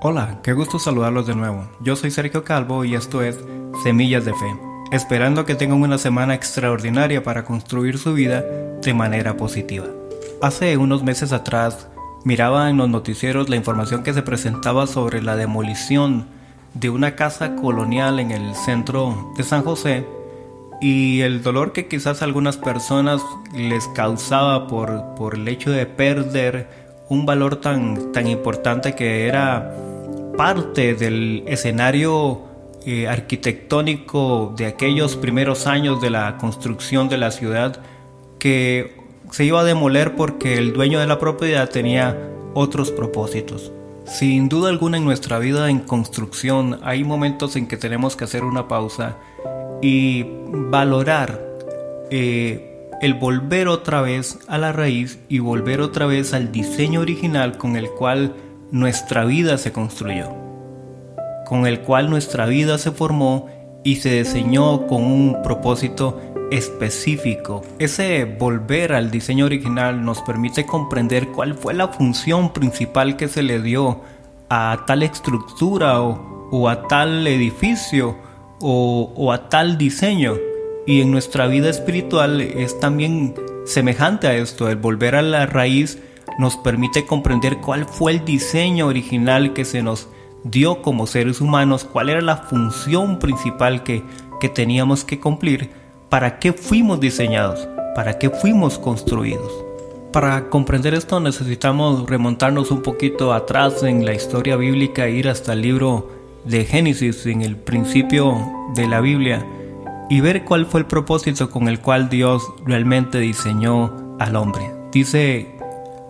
Hola, qué gusto saludarlos de nuevo. Yo soy Sergio Calvo y esto es Semillas de Fe, esperando que tengan una semana extraordinaria para construir su vida de manera positiva. Hace unos meses atrás miraba en los noticieros la información que se presentaba sobre la demolición de una casa colonial en el centro de San José y el dolor que quizás algunas personas les causaba por, por el hecho de perder un valor tan, tan importante que era parte del escenario eh, arquitectónico de aquellos primeros años de la construcción de la ciudad que se iba a demoler porque el dueño de la propiedad tenía otros propósitos. Sin duda alguna en nuestra vida en construcción hay momentos en que tenemos que hacer una pausa y valorar eh, el volver otra vez a la raíz y volver otra vez al diseño original con el cual nuestra vida se construyó, con el cual nuestra vida se formó y se diseñó con un propósito específico. Ese volver al diseño original nos permite comprender cuál fue la función principal que se le dio a tal estructura o, a tal edificio o, o a tal diseño. Y en nuestra vida espiritual es también semejante a esto, el volver a la raíz nos permite comprender cuál fue el diseño original que se nos dio como seres humanos, cuál era la función principal que, que teníamos que cumplir, para qué fuimos diseñados, para qué fuimos construidos. Para comprender esto necesitamos remontarnos un poquito atrás en la historia bíblica e ir hasta el libro de Génesis, en el principio de la Biblia, y ver cuál fue el propósito con el cual Dios realmente diseñó al hombre. Dice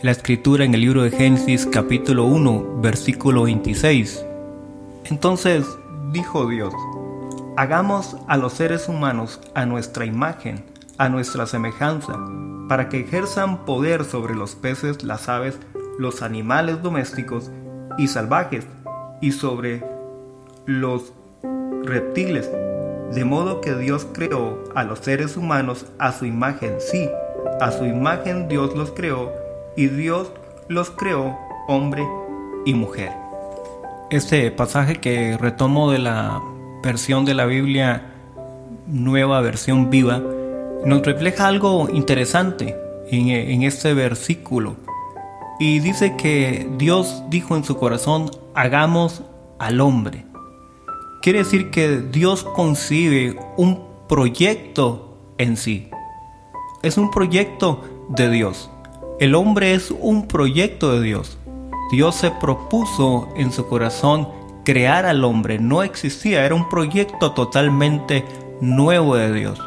la escritura en el libro de Génesis capítulo 1 versículo 26. Entonces dijo Dios, hagamos a los seres humanos a nuestra imagen, a nuestra semejanza, para que ejerzan poder sobre los peces, las aves, los animales domésticos y salvajes, y sobre los reptiles, de modo que Dios creó a los seres humanos a su imagen, sí, a su imagen Dios los creó, y Dios los creó hombre y mujer. Este pasaje que retomo de la versión de la Biblia, nueva versión viva, nos refleja algo interesante en, en este versículo. Y dice que Dios dijo en su corazón, hagamos al hombre. Quiere decir que Dios concibe un proyecto en sí. Es un proyecto de Dios. El hombre es un proyecto de Dios. Dios se propuso en su corazón crear al hombre. No existía, era un proyecto totalmente nuevo de Dios.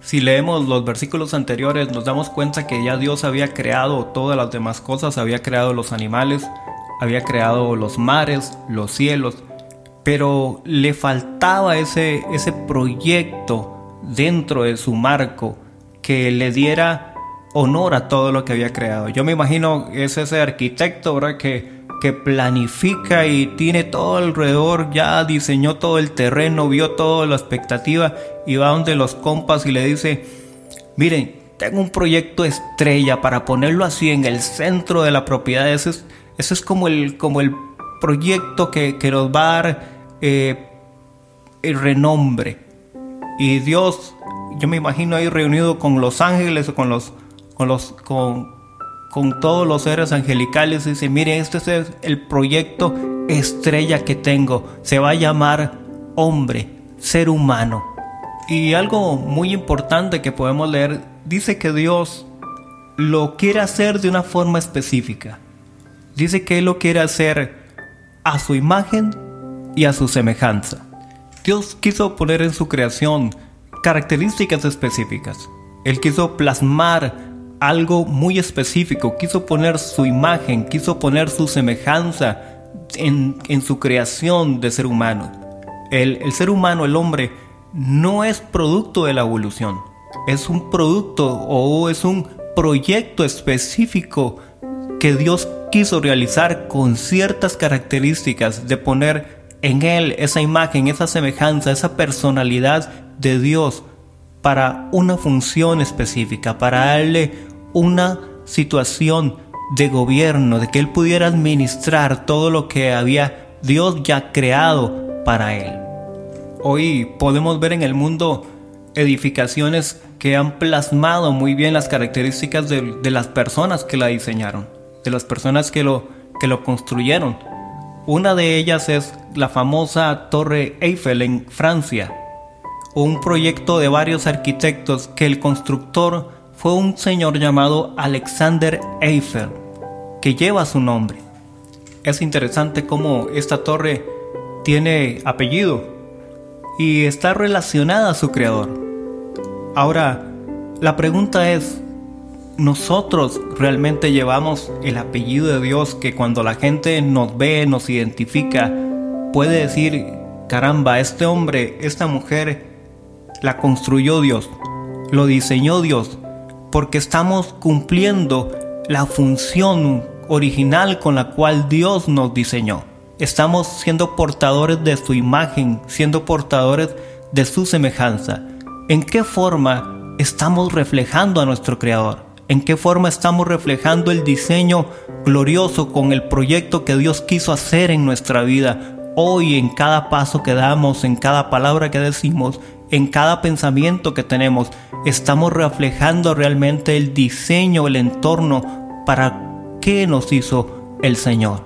Si leemos los versículos anteriores nos damos cuenta que ya Dios había creado todas las demás cosas, había creado los animales, había creado los mares, los cielos, pero le faltaba ese, ese proyecto dentro de su marco que le diera honor a todo lo que había creado. Yo me imagino es ese arquitecto, ¿verdad? Que, que planifica y tiene todo alrededor, ya diseñó todo el terreno, vio toda la expectativa y va donde los compas y le dice, miren, tengo un proyecto estrella para ponerlo así en el centro de la propiedad. Ese es, es como, el, como el proyecto que, que nos va a dar eh, el renombre. Y Dios, yo me imagino ahí reunido con los ángeles o con los con, los, con, con todos los seres angelicales dice, mire, este es el proyecto estrella que tengo. Se va a llamar hombre, ser humano. Y algo muy importante que podemos leer, dice que Dios lo quiere hacer de una forma específica. Dice que Él lo quiere hacer a su imagen y a su semejanza. Dios quiso poner en su creación características específicas. Él quiso plasmar algo muy específico, quiso poner su imagen, quiso poner su semejanza en, su creación de ser humano. El, el ser humano, el hombre, no es producto de la evolución, es un producto o es un proyecto específico que Dios quiso realizar con ciertas características de poner en él esa imagen, esa semejanza, esa personalidad de Dios para una función específica, para darle una situación de gobierno, de que él pudiera administrar todo lo que había Dios ya creado para Él. Hoy podemos ver en el mundo edificaciones que han plasmado muy bien las características de, las personas que la diseñaron, de las personas que lo, que lo construyeron. Una de ellas es la famosa Torre Eiffel en Francia, un proyecto de varios arquitectos que el constructor fue un señor llamado Alexander Eiffel, que lleva su nombre. Es interesante cómo esta torre tiene apellido y está relacionada a su creador. Ahora, la pregunta es, ¿nosotros realmente llevamos el apellido de Dios que cuando la gente nos ve, nos identifica, puede decir, caramba, este hombre, esta mujer, la construyó Dios, lo diseñó Dios, porque estamos cumpliendo la función original con la cual Dios nos diseñó. Estamos siendo portadores de su imagen, siendo portadores de su semejanza. ¿En qué forma estamos reflejando a nuestro Creador? ¿En qué forma estamos reflejando el diseño glorioso con el proyecto que Dios quiso hacer en nuestra vida? Hoy en cada paso que damos, en cada palabra que decimos, en cada pensamiento que tenemos, estamos reflejando realmente el diseño, el entorno para qué nos hizo el Señor.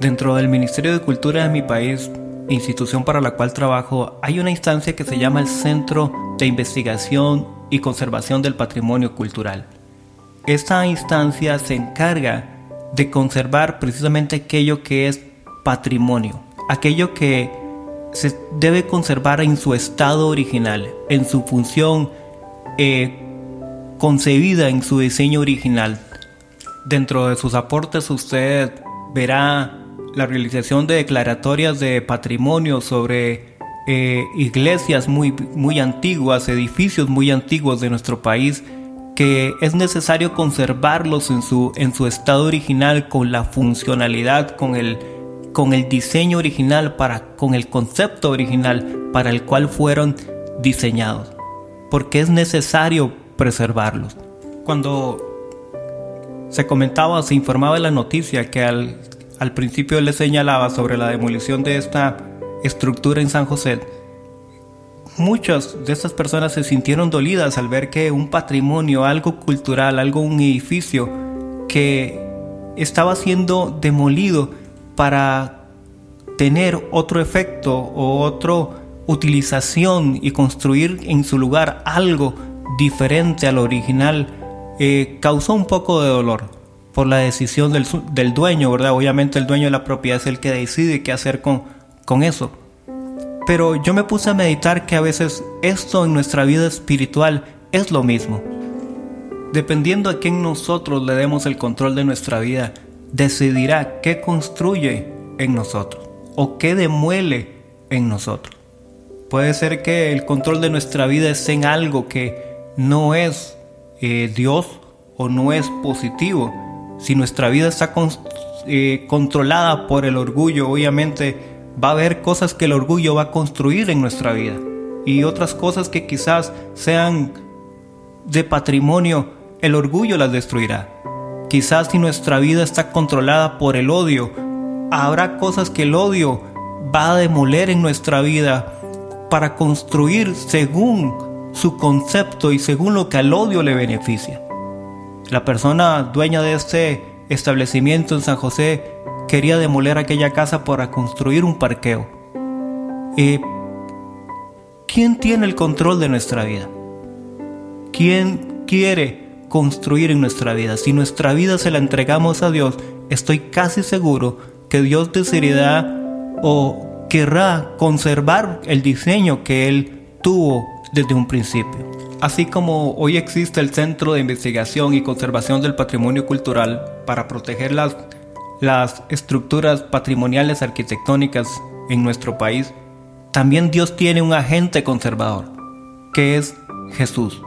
Dentro del Ministerio de Cultura de mi país, institución para la cual trabajo, hay una instancia que se llama el Centro de Investigación y Conservación del Patrimonio Cultural. Esta instancia se encarga de conservar precisamente aquello que es patrimonio, aquello que se debe conservar en su estado original, en su función eh, concebida en su diseño original. Dentro de sus aportes usted verá la realización de declaratorias de patrimonio sobre eh, iglesias muy, muy antiguas, edificios muy antiguos de nuestro país, que es necesario conservarlos en su, en su estado original con la funcionalidad, con el, con el diseño original, para, con el concepto original para el cual fueron diseñados, porque es necesario preservarlos. Cuando se comentaba, se informaba en la noticia que al, al principio le señalaba sobre la demolición de esta estructura en San José, muchas de estas personas se sintieron dolidas al ver que un patrimonio, algo cultural, algo, un edificio que estaba siendo demolido para tener otro efecto o otra utilización y construir en su lugar algo diferente al original, eh, causó un poco de dolor por la decisión del, del, dueño, ¿verdad? Obviamente el dueño de la propiedad es el que decide qué hacer con, con eso. Pero yo me puse a meditar que a veces esto en nuestra vida espiritual es lo mismo. Dependiendo a quién nosotros le demos el control de nuestra vida, decidirá qué construye en nosotros o qué demuele en nosotros. Puede ser que el control de nuestra vida esté en algo que no es eh, Dios o no es positivo. Si nuestra vida está eh, controlada por el orgullo, obviamente va a haber cosas que el orgullo va a construir en nuestra vida y otras cosas que quizás sean de patrimonio, el orgullo las destruirá. Quizás si nuestra vida está controlada por el odio, habrá cosas que el odio va a demoler en nuestra vida para construir según su concepto y según lo que al odio le beneficia. La persona dueña de este establecimiento en San José quería demoler aquella casa para construir un parqueo. ¿Y ¿Quién tiene el control de nuestra vida? ¿Quién quiere construir en nuestra vida. Si nuestra vida se la entregamos a Dios, estoy casi seguro que Dios decidirá o querrá conservar el diseño que Él tuvo desde un principio. Así como hoy existe el Centro de Investigación y Conservación del Patrimonio Cultural para proteger las, las estructuras patrimoniales arquitectónicas en nuestro país, también Dios tiene un agente conservador, que es Jesús.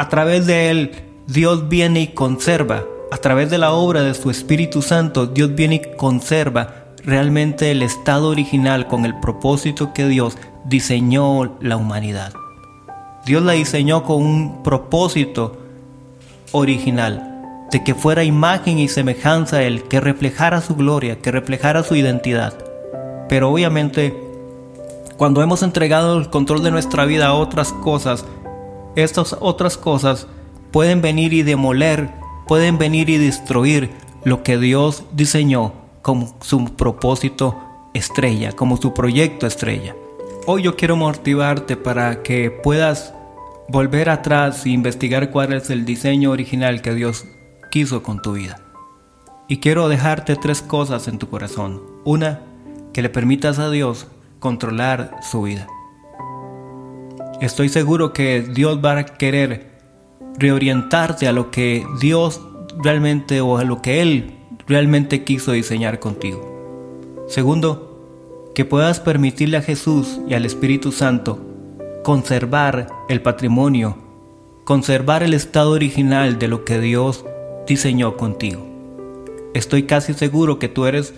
A través de Él, Dios viene y conserva. A través de la obra de su Espíritu Santo, Dios viene y conserva realmente el estado original con el propósito que Dios diseñó la humanidad. Dios la diseñó con un propósito original. de que fuera imagen y semejanza a Él, que reflejara su gloria, que reflejara su identidad. Pero obviamente, cuando hemos entregado el control de nuestra vida a otras cosas, estas otras cosas pueden venir y demoler, pueden venir y destruir lo que Dios diseñó como su propósito estrella, como su proyecto estrella. Hoy yo quiero motivarte para que puedas volver atrás e investigar cuál es el diseño original que Dios quiso con tu vida. Y quiero dejarte tres cosas en tu corazón. Una, que le permitas a Dios controlar su vida. Estoy seguro que Dios va a querer reorientarte a lo que Dios realmente o a lo que Él realmente quiso diseñar contigo. Segundo, que puedas permitirle a Jesús y al Espíritu Santo conservar el patrimonio, conservar el estado original de lo que Dios diseñó contigo. Estoy casi seguro que tú eres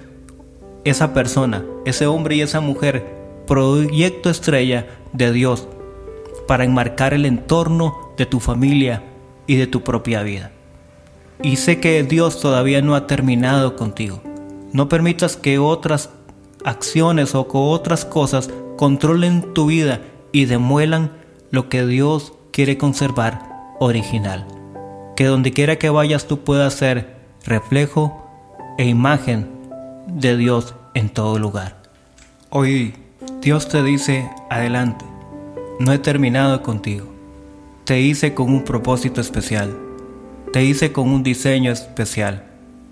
esa persona, ese hombre y esa mujer, proyecto estrella de Dios para enmarcar el entorno de tu familia y de tu propia vida. Y sé que Dios todavía no ha terminado contigo. No permitas que otras acciones o otras cosas controlen tu vida y demuelan lo que Dios quiere conservar original. Que donde quiera que vayas tú puedas ser reflejo e imagen de Dios en todo lugar. Hoy Dios te dice, adelante, no he terminado contigo. Te hice con un propósito especial. Te hice con un diseño especial.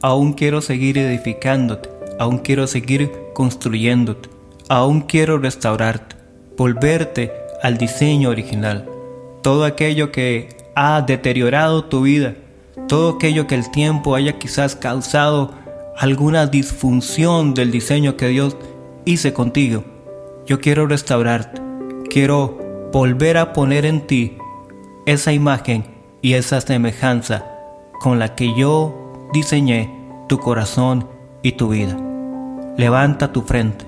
Aún quiero seguir edificándote. Aún quiero seguir construyéndote. Aún quiero restaurarte volverte al diseño original. Todo aquello que ha deteriorado tu vida, todo aquello que el tiempo haya quizás causado alguna disfunción del diseño que Dios hice contigo, yo quiero restaurarte, quiero volver a poner en ti esa imagen y esa semejanza con la que yo diseñé tu corazón y tu vida. Levanta tu frente,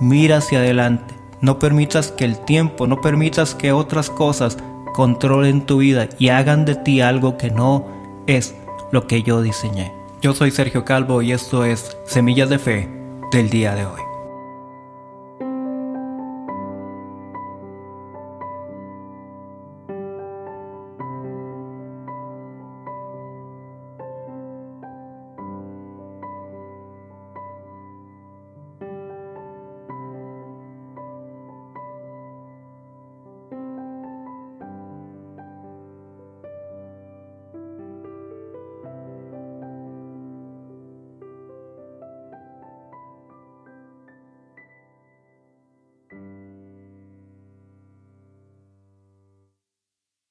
mira hacia adelante, no permitas que el tiempo, no permitas que otras cosas controlen tu vida y hagan de ti algo que no es lo que yo diseñé. Yo soy Sergio Calvo y esto es Semillas de Fe del día de hoy.